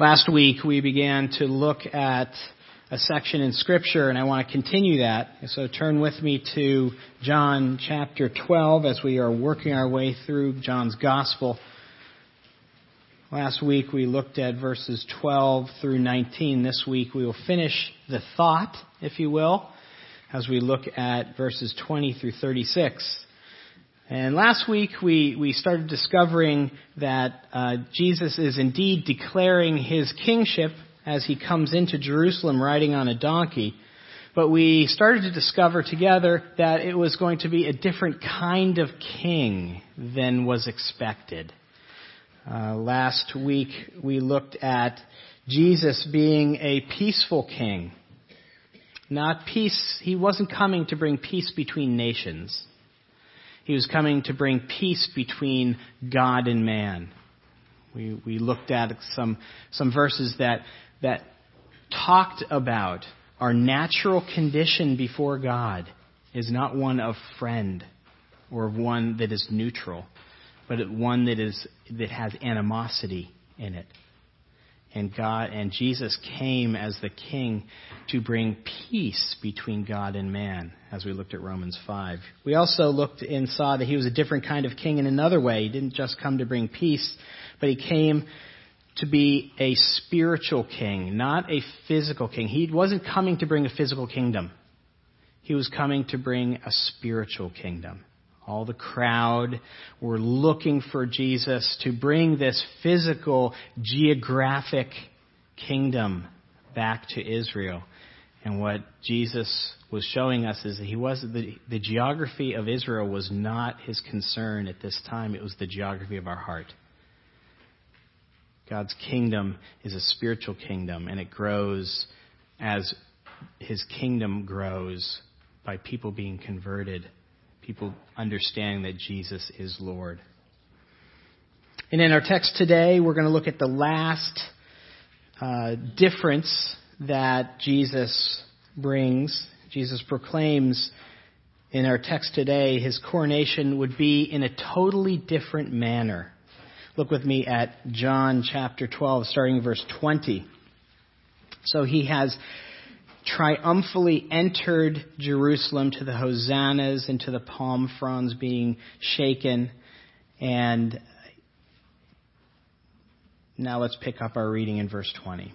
Last week we began to look at a section in Scripture, and I want to continue that. So turn with me to John chapter 12 as we are working our way through John's Gospel. Last week we looked at verses 12 through 19. This week we will finish the thought, if you will, as we look at verses 20 through 36. And last week we, we started discovering that uh, Jesus is indeed declaring his kingship as he comes into Jerusalem riding on a donkey. But we started to discover together that it was going to be a different kind of king than was expected. Uh, last week we looked at Jesus being a peaceful king. Not peace, he wasn't coming to bring peace between nations. He was coming to bring peace between God and man. We, we looked at some, some verses that, that talked about our natural condition before God is not one of friend or one that is neutral, but one that is that has animosity in it and God and Jesus came as the king to bring peace between God and man as we looked at Romans 5. We also looked and saw that he was a different kind of king in another way. He didn't just come to bring peace, but he came to be a spiritual king, not a physical king. He wasn't coming to bring a physical kingdom. He was coming to bring a spiritual kingdom. All the crowd were looking for Jesus to bring this physical, geographic kingdom back to Israel. And what Jesus was showing us is that he was the, the geography of Israel was not his concern at this time. It was the geography of our heart. God's kingdom is a spiritual kingdom, and it grows as his kingdom grows by people being converted people understanding that Jesus is Lord. And in our text today, we're going to look at the last uh, difference that Jesus brings. Jesus proclaims in our text today his coronation would be in a totally different manner. Look with me at John chapter 12, starting verse 20. So he has triumphantly entered Jerusalem to the hosannas and to the palm fronds being shaken. And now let's pick up our reading in verse 20.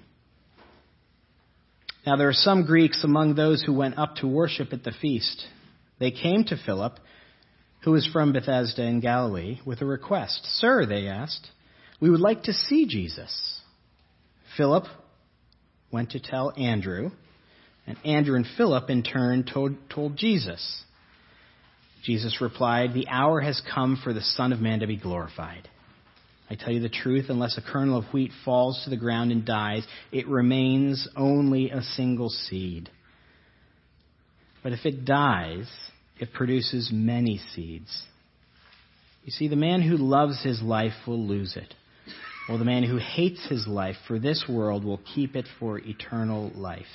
Now there are some Greeks among those who went up to worship at the feast. They came to Philip, who was from Bethsaida in Galilee, with a request. Sir, they asked, we would like to see Jesus. Philip went to tell Andrew and Andrew and Philip, in turn, told, told Jesus. Jesus replied, The hour has come for the Son of Man to be glorified. I tell you the truth, unless a kernel of wheat falls to the ground and dies, it remains only a single seed. But if it dies, it produces many seeds. You see, the man who loves his life will lose it, while the man who hates his life for this world will keep it for eternal life.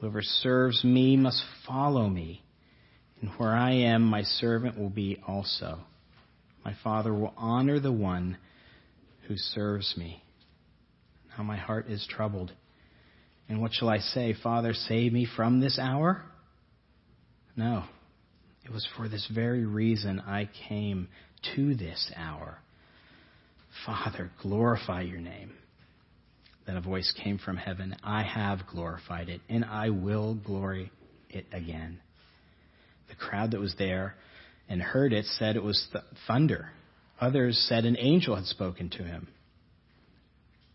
Whoever serves me must follow me, and where I am, my servant will be also. My Father will honor the one who serves me. Now my heart is troubled. And what shall I say? Father, save me from this hour? No. It was for this very reason I came to this hour. Father, glorify your name. Then a voice came from heaven I have glorified it, and I will glory it again. The crowd that was there and heard it said it was th- thunder. Others said an angel had spoken to him.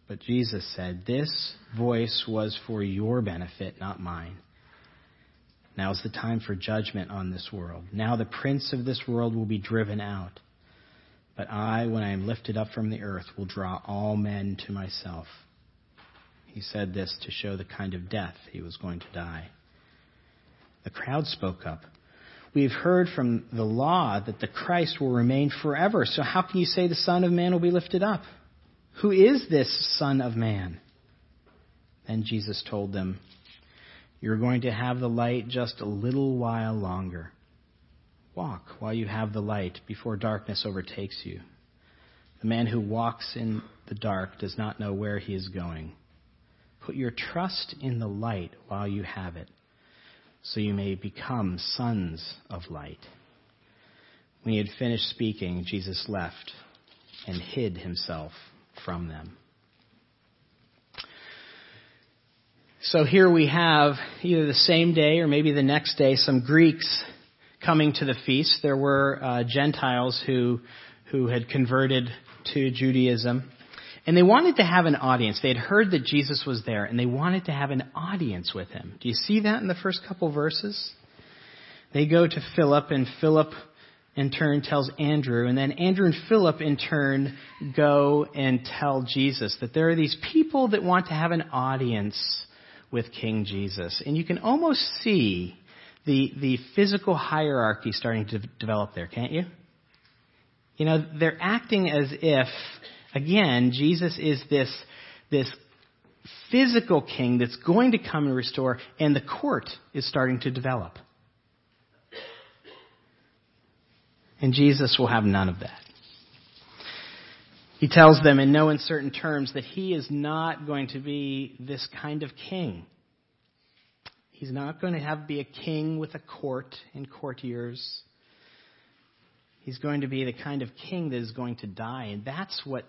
But Jesus said, This voice was for your benefit, not mine. Now is the time for judgment on this world. Now the prince of this world will be driven out. But I, when I am lifted up from the earth, will draw all men to myself. He said this to show the kind of death he was going to die. The crowd spoke up. We've heard from the law that the Christ will remain forever. So how can you say the Son of Man will be lifted up? Who is this Son of Man? Then Jesus told them, You're going to have the light just a little while longer. Walk while you have the light before darkness overtakes you. The man who walks in the dark does not know where he is going. Put your trust in the light while you have it, so you may become sons of light. When he had finished speaking, Jesus left and hid himself from them. So here we have either the same day or maybe the next day some Greeks coming to the feast. There were uh, Gentiles who who had converted to Judaism. And they wanted to have an audience. They had heard that Jesus was there, and they wanted to have an audience with him. Do you see that in the first couple verses? They go to Philip, and Philip in turn tells Andrew, and then Andrew and Philip in turn go and tell Jesus that there are these people that want to have an audience with King Jesus. And you can almost see the, the physical hierarchy starting to develop there, can't you? You know, they're acting as if, again, Jesus is this, this physical king that's going to come and restore, and the court is starting to develop. And Jesus will have none of that. He tells them in no uncertain terms that he is not going to be this kind of king. He's not going to have be a king with a court and courtiers. He's going to be the kind of king that is going to die. And that's what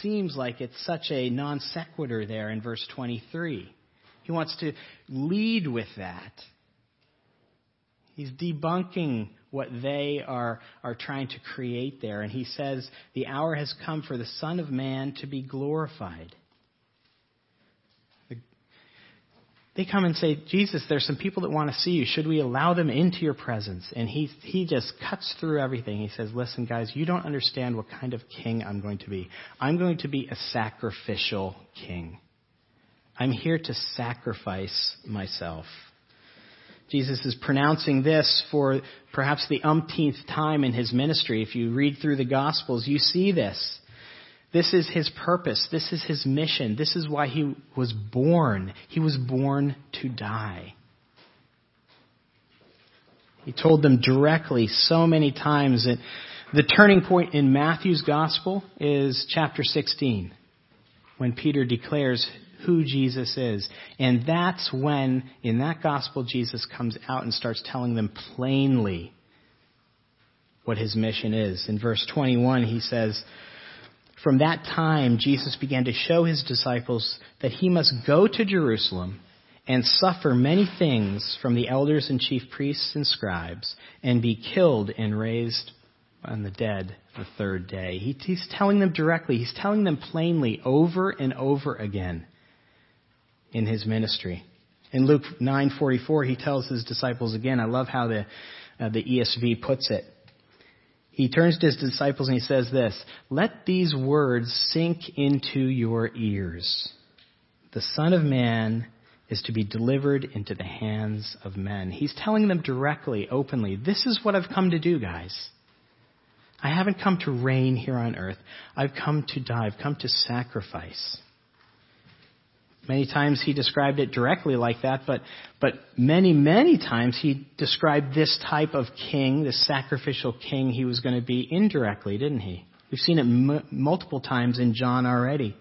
seems like it's such a non sequitur there in verse 23. He wants to lead with that. He's debunking what they are, are trying to create there. And he says, The hour has come for the Son of Man to be glorified. They come and say, Jesus, there's some people that want to see you. Should we allow them into your presence? And he, he just cuts through everything. He says, Listen, guys, you don't understand what kind of king I'm going to be. I'm going to be a sacrificial king. I'm here to sacrifice myself. Jesus is pronouncing this for perhaps the umpteenth time in his ministry. If you read through the Gospels, you see this. This is his purpose. This is his mission. This is why he was born. He was born to die. He told them directly so many times that the turning point in Matthew's gospel is chapter 16, when Peter declares who Jesus is. And that's when, in that gospel, Jesus comes out and starts telling them plainly what his mission is. In verse 21, he says, From that time, Jesus began to show his disciples that he must go to Jerusalem and suffer many things from the elders and chief priests and scribes, and be killed and raised on the dead the third day. He, he's telling them directly, he's telling them plainly over and over again in his ministry. In Luke 9:44, he tells his disciples again. I love how the uh, the ESV puts it. He turns to his disciples and he says this: "Let these words sink into your ears. The Son of Man is to be delivered into the hands of men." He's telling them directly, openly, "This is what I've come to do, guys." I haven't come to reign here on earth. I've come to die. I've come to sacrifice. Many times he described it directly like that, but, but many, many times he described this type of king, this sacrificial king he was going to be indirectly, didn't he? We've seen it m- multiple times in John already.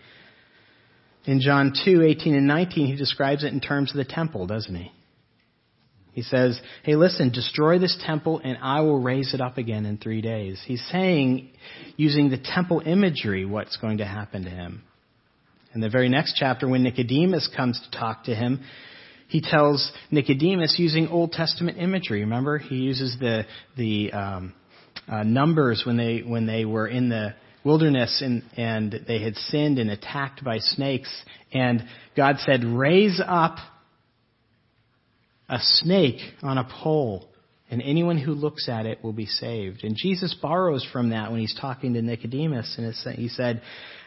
In John 2, 18 and 19, he describes it in terms of the temple, doesn't he? He says, hey listen, destroy this temple and I will raise it up again in three days. He's saying, using the temple imagery, what's going to happen to him. In the very next chapter, when Nicodemus comes to talk to him, he tells Nicodemus using Old Testament imagery. Remember, he uses the the um, uh, numbers when they when they were in the wilderness and and they had sinned and attacked by snakes, and God said, "Raise up a snake on a pole." And anyone who looks at it will be saved. And Jesus borrows from that when he's talking to Nicodemus. And he said,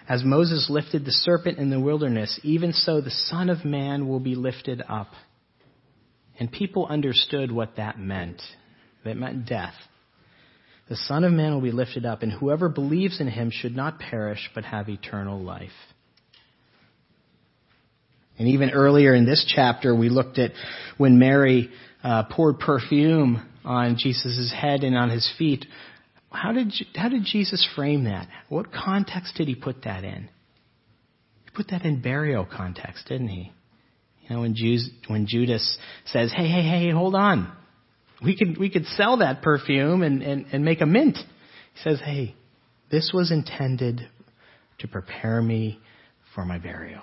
as Moses lifted the serpent in the wilderness, even so the Son of Man will be lifted up. And people understood what that meant. It meant death. The Son of Man will be lifted up, and whoever believes in him should not perish, but have eternal life. And even earlier in this chapter, we looked at when Mary uh, poured perfume on Jesus' head and on his feet how did, how did Jesus frame that? What context did he put that in? He put that in burial context, didn't he? You know, when, Jews, when Judas says, hey, hey, hey, hold on. We could, we could sell that perfume and, and, and make a mint. He says, hey, this was intended to prepare me for my burial.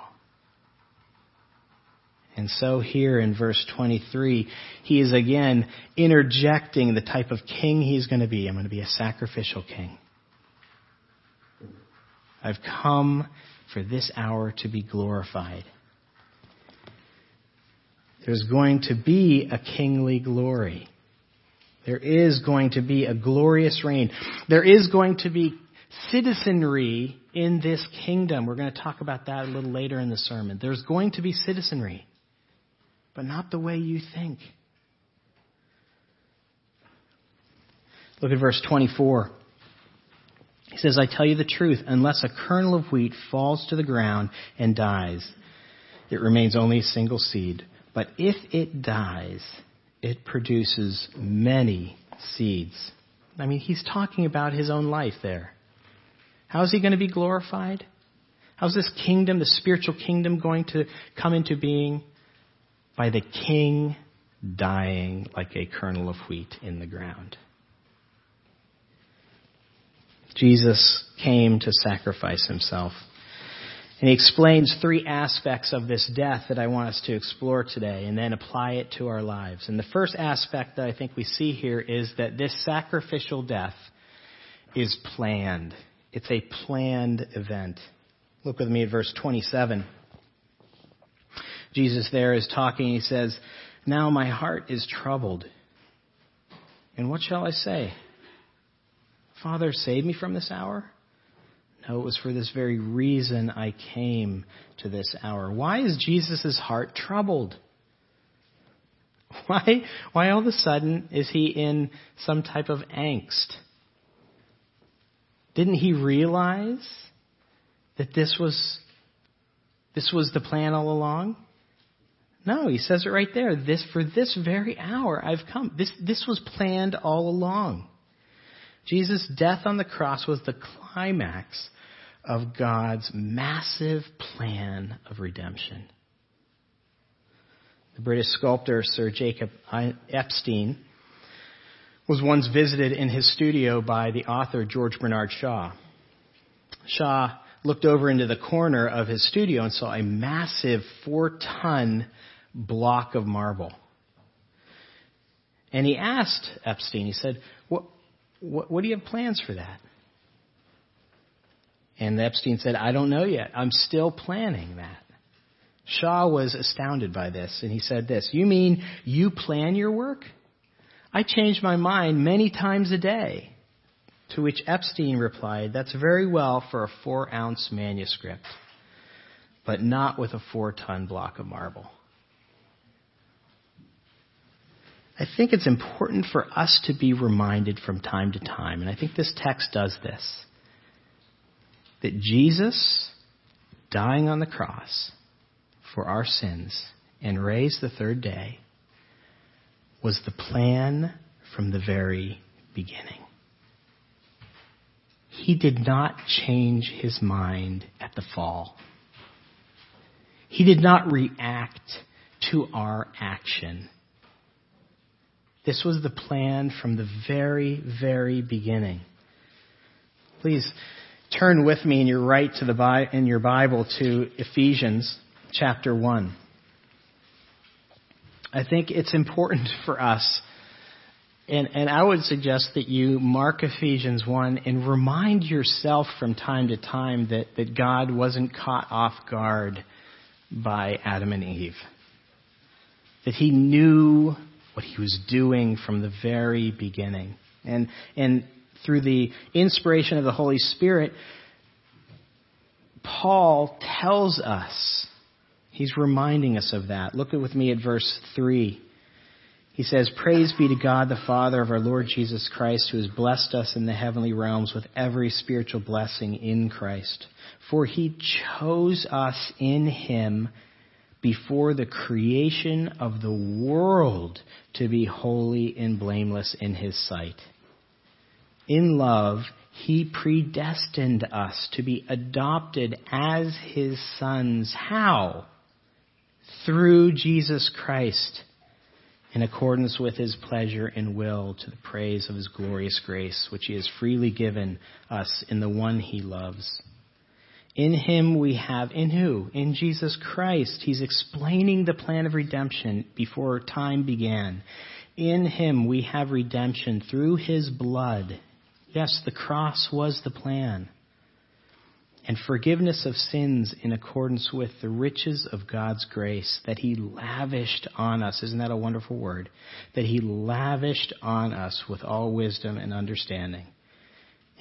And so here in verse 23, he is again interjecting the type of king he's going to be. I'm going to be a sacrificial king. I've come for this hour to be glorified. There's going to be a kingly glory. There is going to be a glorious reign. There is going to be citizenry in this kingdom. We're going to talk about that a little later in the sermon. There's going to be citizenry, but not the way you think. Look at verse 24. He says, I tell you the truth, unless a kernel of wheat falls to the ground and dies, it remains only a single seed. But if it dies, it produces many seeds. I mean, he's talking about his own life there. How is he going to be glorified? How's this kingdom, the spiritual kingdom, going to come into being? By the king dying like a kernel of wheat in the ground. Jesus came to sacrifice himself. And he explains three aspects of this death that I want us to explore today and then apply it to our lives. And the first aspect that I think we see here is that this sacrificial death is planned. It's a planned event. Look with me at verse 27. Jesus there is talking. He says, Now my heart is troubled. And what shall I say? Father, save me from this hour? No, it was for this very reason I came to this hour. Why is Jesus' heart troubled? Why, why all of a sudden is he in some type of angst? Didn't he realize that this was, this was the plan all along? No, he says it right there. This, for this very hour I've come. This, this was planned all along. Jesus' death on the cross was the climax of God's massive plan of redemption. The British sculptor Sir Jacob Epstein was once visited in his studio by the author George Bernard Shaw. Shaw looked over into the corner of his studio and saw a massive four ton block of marble. And he asked Epstein, he said, what, what, what do you have plans for that? And Epstein said, I don't know yet. I'm still planning that. Shaw was astounded by this, and he said this You mean you plan your work? I change my mind many times a day. To which Epstein replied, That's very well for a four ounce manuscript, but not with a four ton block of marble. I think it's important for us to be reminded from time to time, and I think this text does this that Jesus, dying on the cross for our sins and raised the third day, was the plan from the very beginning. He did not change his mind at the fall. He did not react to our action. This was the plan from the very, very beginning. Please turn with me in your right to the in your Bible to Ephesians chapter 1. I think it's important for us and, and I would suggest that you mark Ephesians 1 and remind yourself from time to time that, that God wasn't caught off guard by Adam and Eve. That he knew what he was doing from the very beginning. And, and through the inspiration of the Holy Spirit, Paul tells us, he's reminding us of that. Look with me at verse 3. He says, Praise be to God, the Father of our Lord Jesus Christ, who has blessed us in the heavenly realms with every spiritual blessing in Christ. For he chose us in him before the creation of the world to be holy and blameless in his sight. in love, he predestined us to be adopted as his sons. How? Through Jesus Christ, in accordance with his pleasure and will, to the praise of his glorious grace, which he has freely given us in the one he loves. In him we have, in who? In Jesus Christ. He's explaining the plan of redemption before time began. In him we have redemption through his blood Yes, the cross was the plan. And forgiveness of sins in accordance with the riches of God's grace that He lavished on us. Isn't that a wonderful word? That He lavished on us with all wisdom and understanding.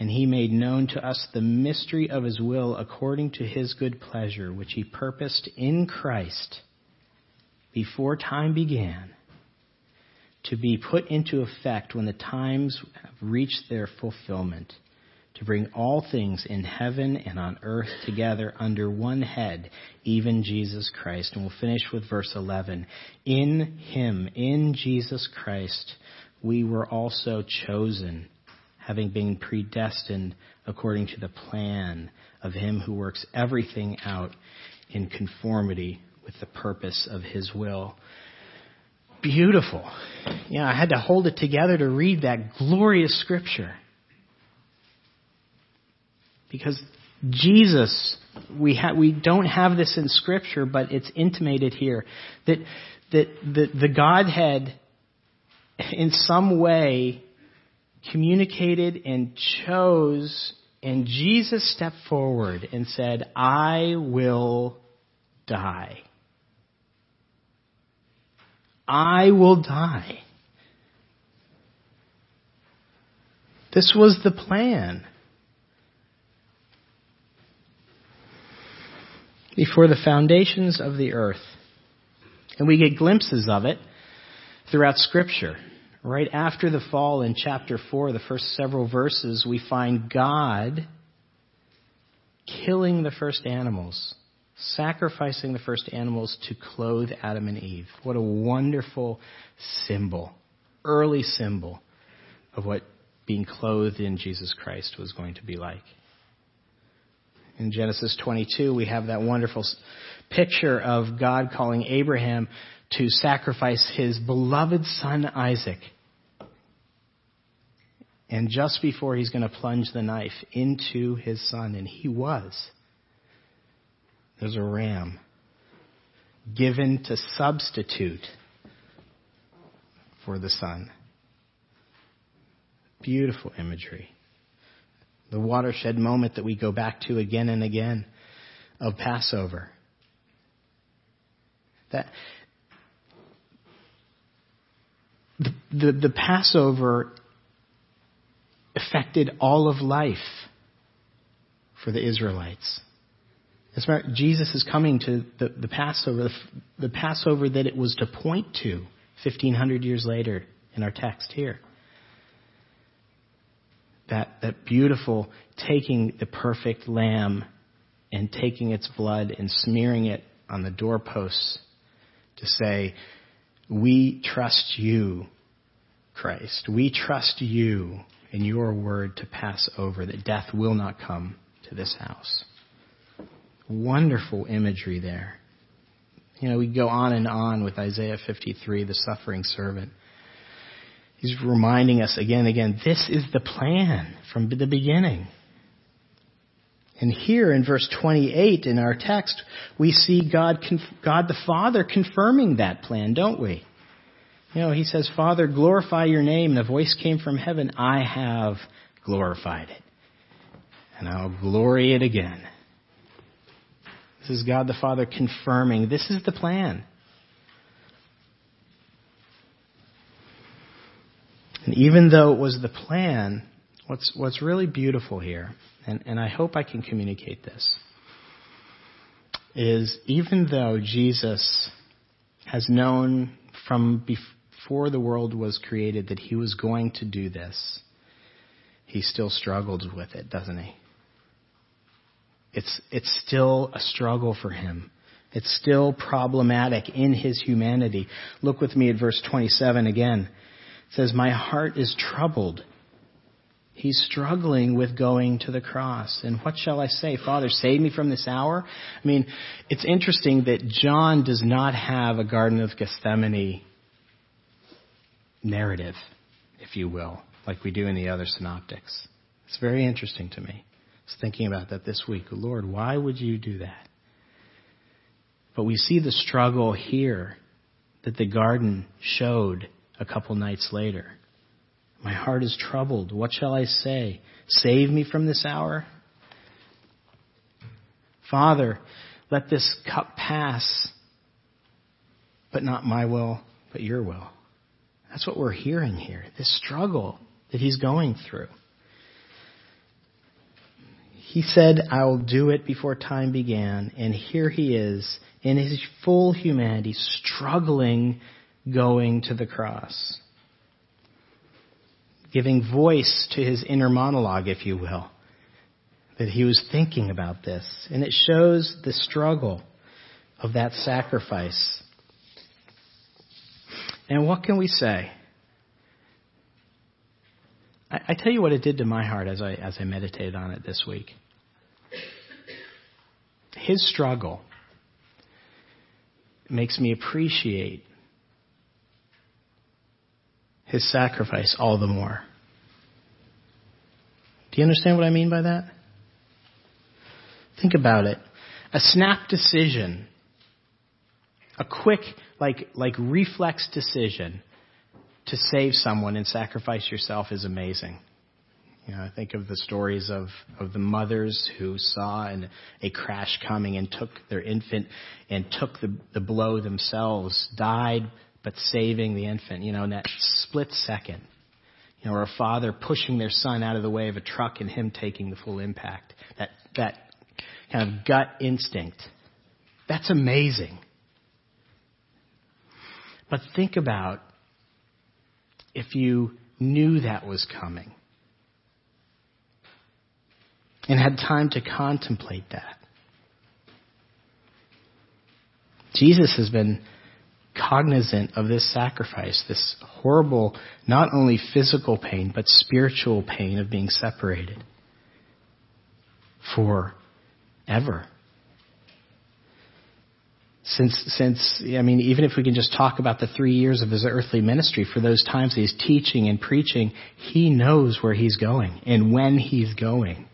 And He made known to us the mystery of His will according to His good pleasure, which He purposed in Christ before time began to be put into effect when the times have reached their fulfillment, to bring all things in heaven and on earth together under one head, even Jesus Christ. And we'll finish with verse 11. In Him, in Jesus Christ, we were also chosen, having been predestined according to the plan of Him who works everything out in conformity with the purpose of His will beautiful. Yeah, I had to hold it together to read that glorious scripture. Because Jesus, we ha- we don't have this in scripture, but it's intimated here that that the, the Godhead in some way communicated and chose and Jesus stepped forward and said, I will die. I will die. This was the plan. Before the foundations of the earth. And we get glimpses of it throughout Scripture. Right after the fall in chapter 4, the first several verses, we find God killing the first animals sacrificing the first animals to clothe Adam and Eve. What a wonderful symbol, early symbol of what being clothed in Jesus Christ was going to be like. In Genesis 22, we have that wonderful picture of God calling Abraham to sacrifice his beloved son Isaac. And just before he's going to plunge the knife into his son, and he was there's a ram given to substitute for the Son. Beautiful imagery. The watershed moment that we go back to again and again of Passover. That the, the, the Passover affected all of life for the Israelites. As Jesus is coming to the, the Passover, the, the Passover that it was to point to 1500 years later in our text here. That, that beautiful taking the perfect lamb and taking its blood and smearing it on the doorposts to say, we trust you, Christ. We trust you in your word to pass over, that death will not come to this house. Wonderful imagery there. You know, we go on and on with Isaiah 53, the suffering servant. He's reminding us again and again, this is the plan from the beginning. And here in verse 28 in our text, we see God, God the Father confirming that plan, don't we? You know, he says, Father, glorify your name. And a voice came from heaven. I have glorified it. And I'll glory it again. This is God the Father confirming this is the plan. And even though it was the plan, what's, what's really beautiful here, and, and I hope I can communicate this, is even though Jesus has known from before the world was created that he was going to do this, he still struggles with it, doesn't he? It's, it's still a struggle for him. It's still problematic in his humanity. Look with me at verse 27 again. It says, My heart is troubled. He's struggling with going to the cross. And what shall I say? Father, save me from this hour? I mean, it's interesting that John does not have a Garden of Gethsemane narrative, if you will, like we do in the other synoptics. It's very interesting to me. I was thinking about that this week. Lord, why would you do that? But we see the struggle here that the garden showed a couple nights later. My heart is troubled. What shall I say? Save me from this hour? Father, let this cup pass, but not my will, but your will. That's what we're hearing here. This struggle that he's going through. He said, I will do it before time began. And here he is in his full humanity, struggling going to the cross giving voice to his inner monologue, if you will, that he was thinking about this. And it shows the struggle of that sacrifice. And what can we say? I, I tell you what it did to my heart as I, as I meditated on it this week. His struggle makes me appreciate his sacrifice all the more. Do you understand what I mean by that? Think about it. A snap decision, a quick, like, like reflex decision to save someone and sacrifice yourself is amazing. You know, I think of the stories of, of the mothers who saw an, a crash coming and took their infant and took the, the blow themselves, died but saving the infant, you know, in that split second. You know, or a father pushing their son out of the way of a truck and him taking the full impact. That, that kind of gut instinct. That's amazing. But think about if you knew that was coming and had time to contemplate that. Jesus has been cognizant of this sacrifice, this horrible, not only physical pain, but spiritual pain of being separated for ever. Since, since, I mean, even if we can just talk about the three years of his earthly ministry, for those times he's teaching and preaching, he knows where he's going and when he's going.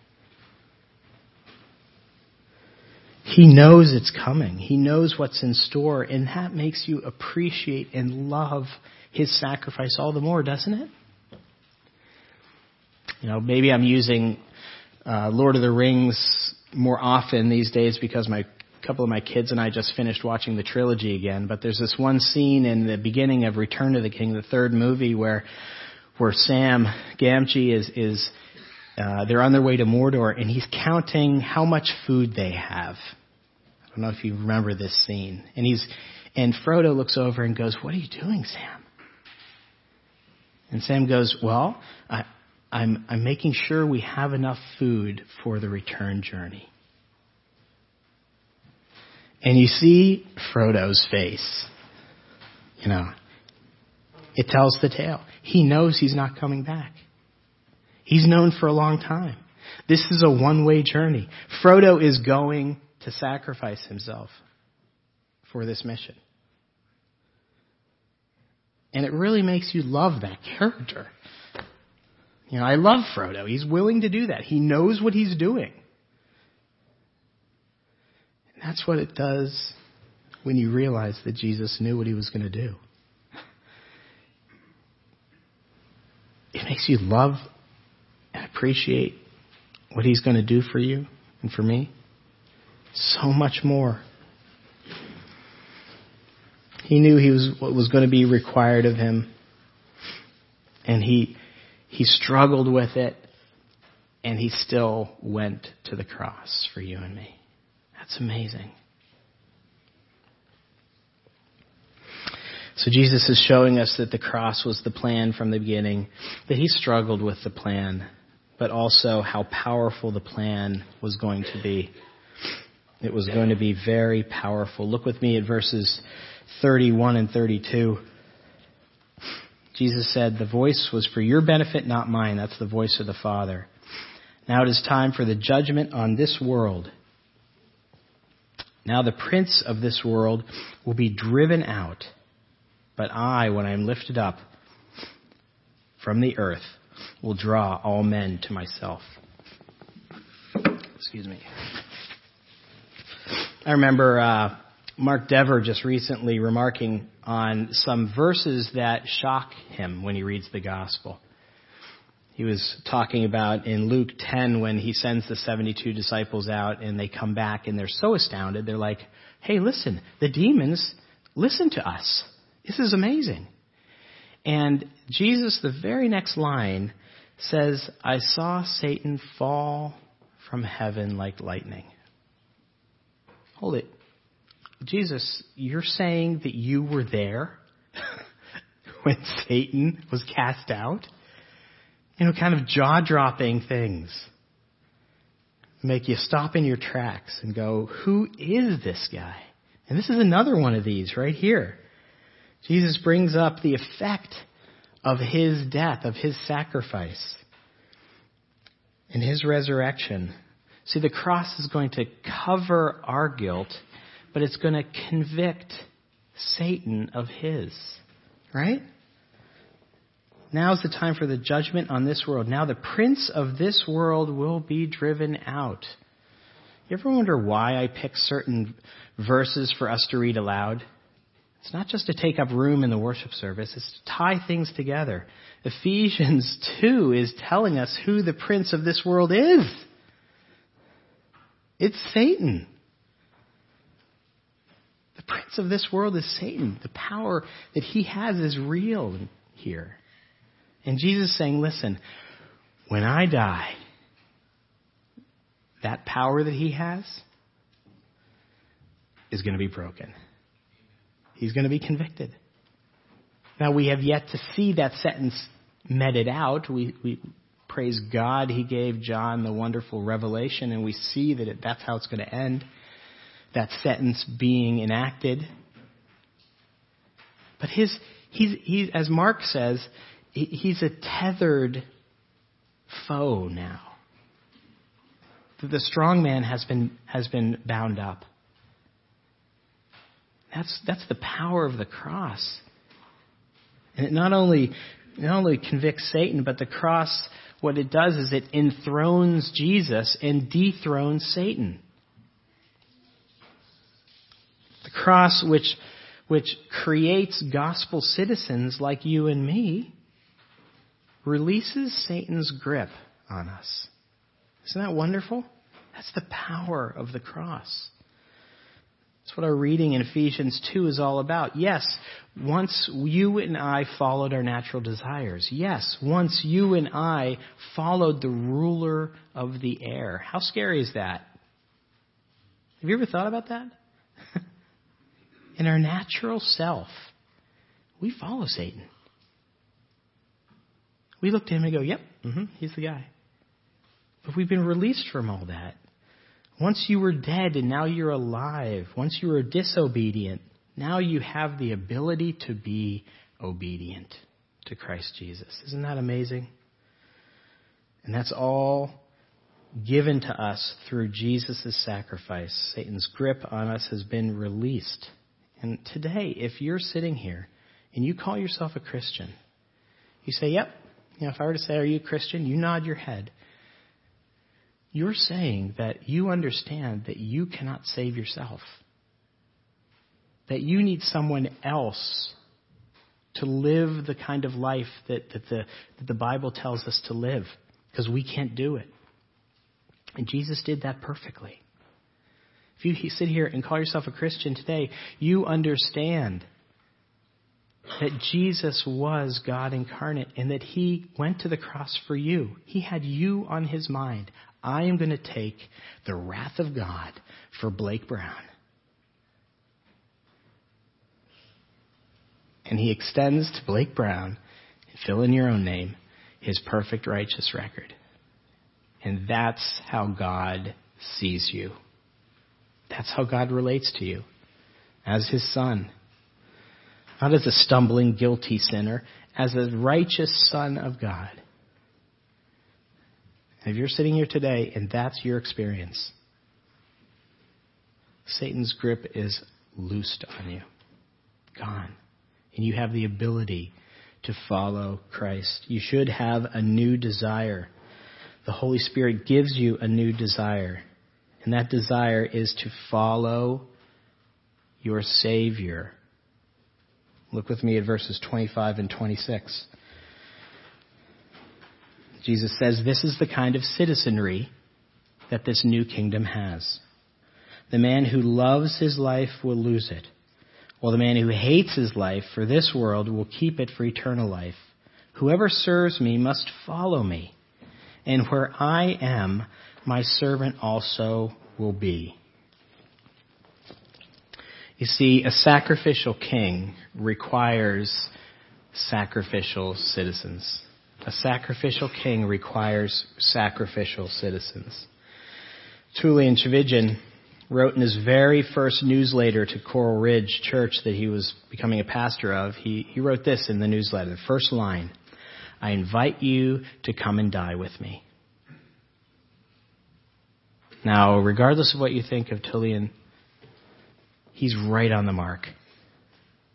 He knows it's coming. He knows what's in store, and that makes you appreciate and love his sacrifice all the more, doesn't it? You know, maybe I'm using uh, Lord of the Rings more often these days because my couple of my kids and I just finished watching the trilogy again. But there's this one scene in the beginning of Return of the King, the third movie, where where Sam Gamgee is is uh, they're on their way to Mordor, and he's counting how much food they have. I don't know if you remember this scene. And he's, and Frodo looks over and goes, "What are you doing, Sam?" And Sam goes, "Well, I, I'm I'm making sure we have enough food for the return journey." And you see Frodo's face. You know, it tells the tale. He knows he's not coming back. He's known for a long time. This is a one way journey. Frodo is going to sacrifice himself for this mission. And it really makes you love that character. You know, I love Frodo. He's willing to do that. He knows what he's doing. And that's what it does when you realize that Jesus knew what he was going to do. It makes you love appreciate what He's going to do for you and for me? So much more. He knew he was what was going to be required of him. And he he struggled with it and he still went to the cross for you and me. That's amazing. So Jesus is showing us that the cross was the plan from the beginning, that he struggled with the plan but also how powerful the plan was going to be. It was going to be very powerful. Look with me at verses 31 and 32. Jesus said, The voice was for your benefit, not mine. That's the voice of the Father. Now it is time for the judgment on this world. Now the prince of this world will be driven out, but I, when I am lifted up from the earth, will draw all men to myself. Excuse me. I remember uh, Mark Dever just recently remarking on some verses that shock him when he reads the gospel. He was talking about in Luke 10 when he sends the 72 disciples out and they come back and they're so astounded. They're like, hey, listen, the demons listen to us. This is amazing. And Jesus, the very next line, says, I saw Satan fall from heaven like lightning. Hold it. Jesus, you're saying that you were there when Satan was cast out? You know, kind of jaw dropping things make you stop in your tracks and go, who is this guy? And this is another one of these right here. Jesus brings up the effect of his death, of his sacrifice, and his resurrection. See, the cross is going to cover our guilt but it's going to convict Satan of his. Right? Now's the time for the judgment on this world. Now the prince of this world will be driven out. You ever wonder why I pick certain verses for us to read aloud? It's not just to take up room in the worship service, it's to tie things together. Ephesians 2 is telling us who the prince of this world is. It's Satan The prince of this world is Satan. The power that he has is real here. And Jesus is saying, listen, when I die, that power that he has is going to be broken. He's going to be convicted. Now, we have yet to see that sentence meted out. We, we praise God, he gave John the wonderful revelation, and we see that it, that's how it's going to end that sentence being enacted. But his, he's, he, as Mark says, he's a tethered foe now. The strong man has been, has been bound up. That's, that's the power of the cross. And it not only, not only convicts Satan, but the cross, what it does is it enthrones Jesus and dethrones Satan. The cross which, which creates gospel citizens like you and me releases Satan's grip on us. Isn't that wonderful? That's the power of the cross. That's what our reading in Ephesians 2 is all about. Yes, once you and I followed our natural desires. Yes, once you and I followed the ruler of the air. How scary is that? Have you ever thought about that? in our natural self, we follow Satan. We look to him and go, yep, mm-hmm, he's the guy. But we've been released from all that. Once you were dead and now you're alive. Once you were disobedient, now you have the ability to be obedient to Christ Jesus. Isn't that amazing? And that's all given to us through Jesus' sacrifice. Satan's grip on us has been released. And today, if you're sitting here and you call yourself a Christian, you say, yep. You know, if I were to say, are you a Christian? You nod your head. You're saying that you understand that you cannot save yourself. That you need someone else to live the kind of life that, that, the, that the Bible tells us to live. Because we can't do it. And Jesus did that perfectly. If you sit here and call yourself a Christian today, you understand that Jesus was God incarnate and that he went to the cross for you. He had you on his mind. I am going to take the wrath of God for Blake Brown. And he extends to Blake Brown, fill in your own name, his perfect righteous record. And that's how God sees you. That's how God relates to you as his son. not as a stumbling, guilty sinner, as a righteous son of God. If you're sitting here today and that's your experience, Satan's grip is loosed on you, gone. And you have the ability to follow Christ. You should have a new desire. The Holy Spirit gives you a new desire. And that desire is to follow your Savior. Look with me at verses 25 and 26. Jesus says, This is the kind of citizenry that this new kingdom has. The man who loves his life will lose it, while the man who hates his life for this world will keep it for eternal life. Whoever serves me must follow me, and where I am, my servant also will be. You see, a sacrificial king requires sacrificial citizens. A sacrificial king requires sacrificial citizens. Tullian Tchividjian wrote in his very first newsletter to Coral Ridge Church that he was becoming a pastor of, he, he wrote this in the newsletter, the first line I invite you to come and die with me. Now, regardless of what you think of Tullian, he's right on the mark.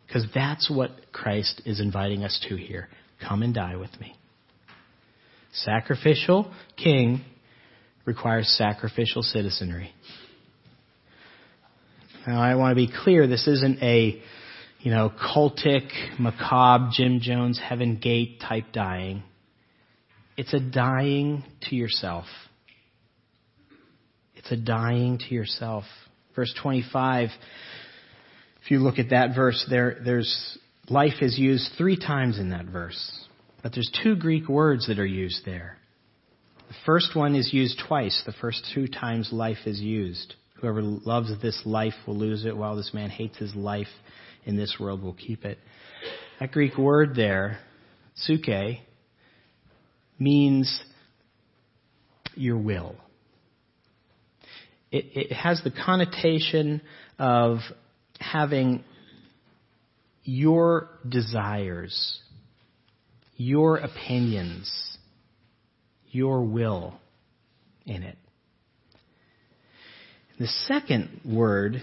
Because that's what Christ is inviting us to here. Come and die with me. Sacrificial king requires sacrificial citizenry. Now, I want to be clear, this isn't a, you know, cultic, macabre, Jim Jones, heaven gate type dying. It's a dying to yourself. It's a dying to yourself. Verse 25, if you look at that verse, there, there's life is used three times in that verse. But there's two Greek words that are used there. The first one is used twice. The first two times life is used. Whoever loves this life will lose it, while this man hates his life in this world will keep it. That Greek word there, psuche, means your will. It, it has the connotation of having your desires, your opinions, your will in it. The second word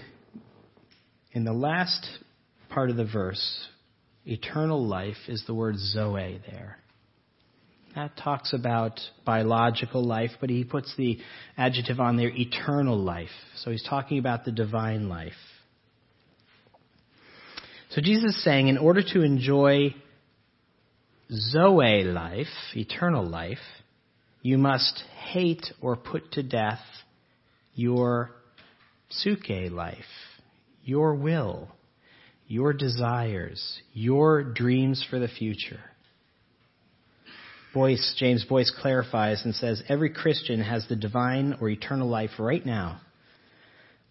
in the last part of the verse, eternal life, is the word zoe there. That talks about biological life, but he puts the adjective on there, eternal life. So he's talking about the divine life. So Jesus is saying, in order to enjoy Zoe life, eternal life, you must hate or put to death your psuche life, your will, your desires, your dreams for the future. Boice, James Boice clarifies and says every Christian has the divine or eternal life right now,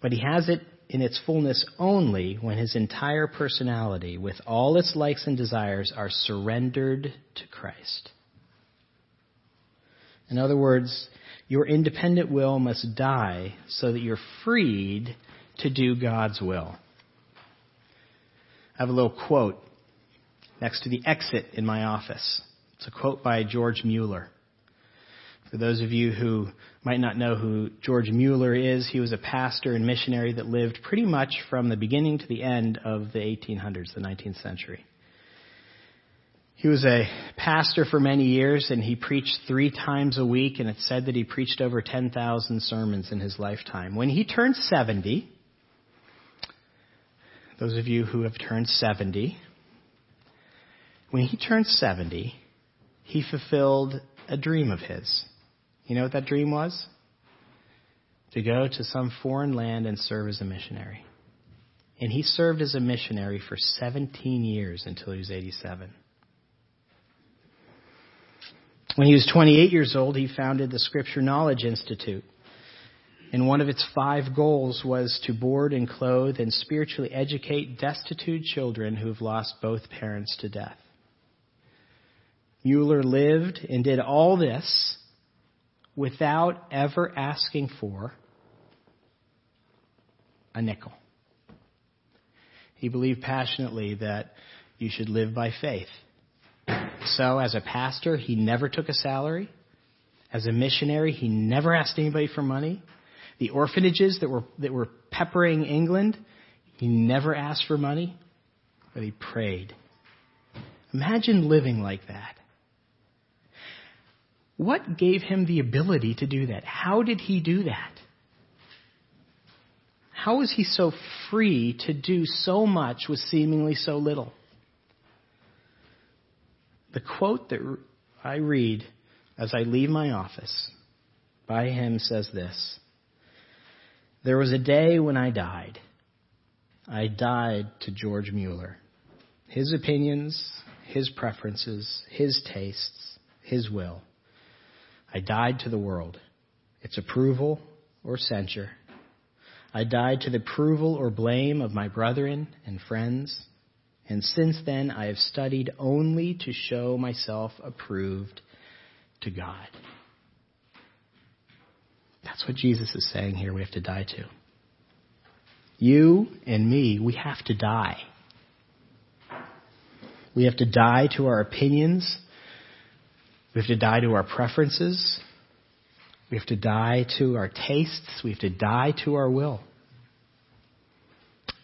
but he has it in its fullness only when his entire personality, with all its likes and desires, are surrendered to Christ. In other words, your independent will must die so that you're freed to do God's will. I have a little quote next to the exit in my office. It's a quote by George Mueller. For those of you who might not know who George Mueller is, he was a pastor and missionary that lived pretty much from the beginning to the end of the 1800s, the 19th century. He was a pastor for many years and he preached three times a week and it's said that he preached over 10,000 sermons in his lifetime. When he turned 70, those of you who have turned 70, when he turned 70, he fulfilled a dream of his. You know what that dream was? To go to some foreign land and serve as a missionary. And he served as a missionary for 17 years until he was 87. When he was 28 years old, he founded the Scripture Knowledge Institute. And one of its five goals was to board and clothe and spiritually educate destitute children who have lost both parents to death. Mueller lived and did all this without ever asking for a nickel. He believed passionately that you should live by faith. So, as a pastor, he never took a salary. As a missionary, he never asked anybody for money. The orphanages that were, that were peppering England, he never asked for money, but he prayed. Imagine living like that. What gave him the ability to do that? How did he do that? How was he so free to do so much with seemingly so little? The quote that I read as I leave my office by him says this There was a day when I died. I died to George Mueller. His opinions, his preferences, his tastes, his will. I died to the world, its approval or censure. I died to the approval or blame of my brethren and friends, and since then I have studied only to show myself approved to God. That's what Jesus is saying here we have to die to. You and me, we have to die. We have to die to our opinions we have to die to our preferences. We have to die to our tastes. We have to die to our will.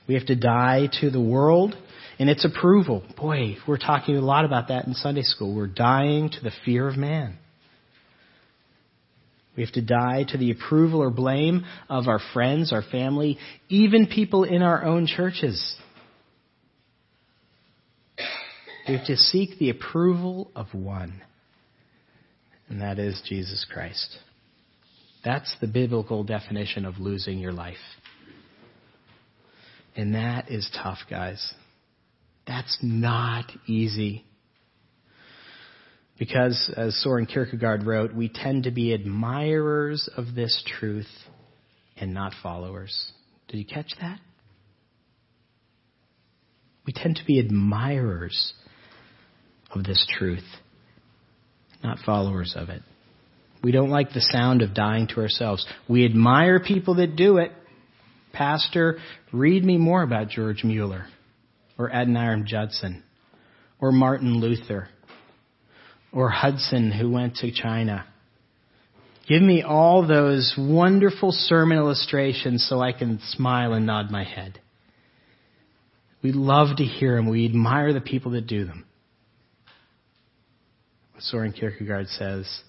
We have to die to the world and its approval. Boy, we're talking a lot about that in Sunday school. We're dying to the fear of man. We have to die to the approval or blame of our friends, our family, even people in our own churches. We have to seek the approval of one and that is Jesus Christ. That's the biblical definition of losing your life. And that is tough, guys. That's not easy. Because, as Soren Kierkegaard wrote, we tend to be admirers of this truth and not followers. Did you catch that? We tend to be admirers of this truth not followers of it. We don't like the sound of dying to ourselves. We admire people that do it. Pastor, read me more about George Mueller or Adoniram Judson or Martin Luther or Hudson who went to China. Give me all those wonderful sermon illustrations so I can smile and nod my head. We love to hear them. We admire the people that do them. Soren Kierkegaard says,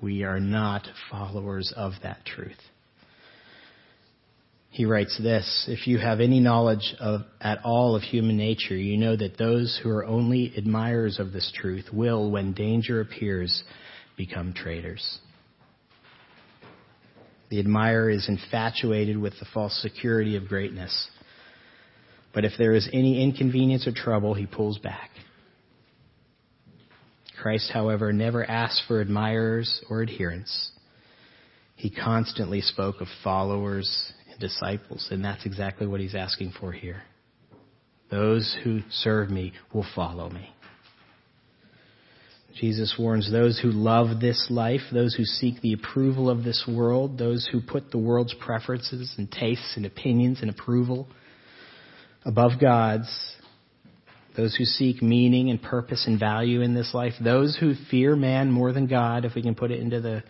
we are not followers of that truth. He writes this, if you have any knowledge of, at all of human nature, you know that those who are only admirers of this truth will, when danger appears, become traitors. The admirer is infatuated with the false security of greatness. But if there is any inconvenience or trouble, he pulls back. Christ, however, never asked for admirers or adherents. He constantly spoke of followers and disciples, and that's exactly what he's asking for here. Those who serve me will follow me. Jesus warns those who love this life, those who seek the approval of this world, those who put the world's preferences and tastes and opinions and approval above God's, those who seek meaning and purpose and value in this life, those who fear man more than God, if we can put it into the,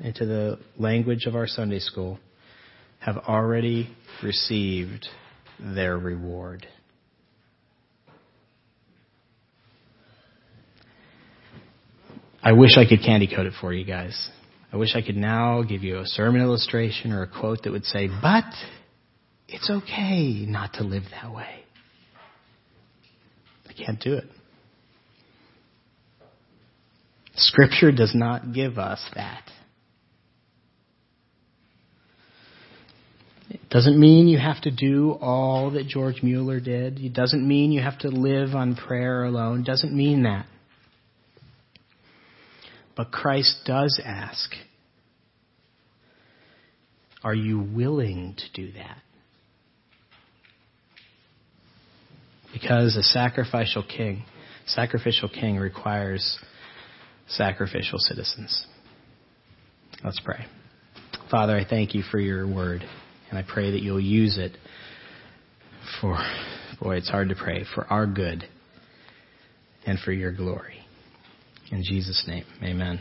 into the language of our Sunday school, have already received their reward. I wish I could candy coat it for you guys. I wish I could now give you a sermon illustration or a quote that would say, but it's okay not to live that way can't do it. Scripture does not give us that. It doesn't mean you have to do all that George Mueller did. It doesn't mean you have to live on prayer alone. It doesn't mean that. But Christ does ask, are you willing to do that? Because a sacrificial king, sacrificial king requires sacrificial citizens. Let's pray. Father, I thank you for your word, and I pray that you'll use it for Boy, it's hard to pray for our good and for your glory. In Jesus' name, amen.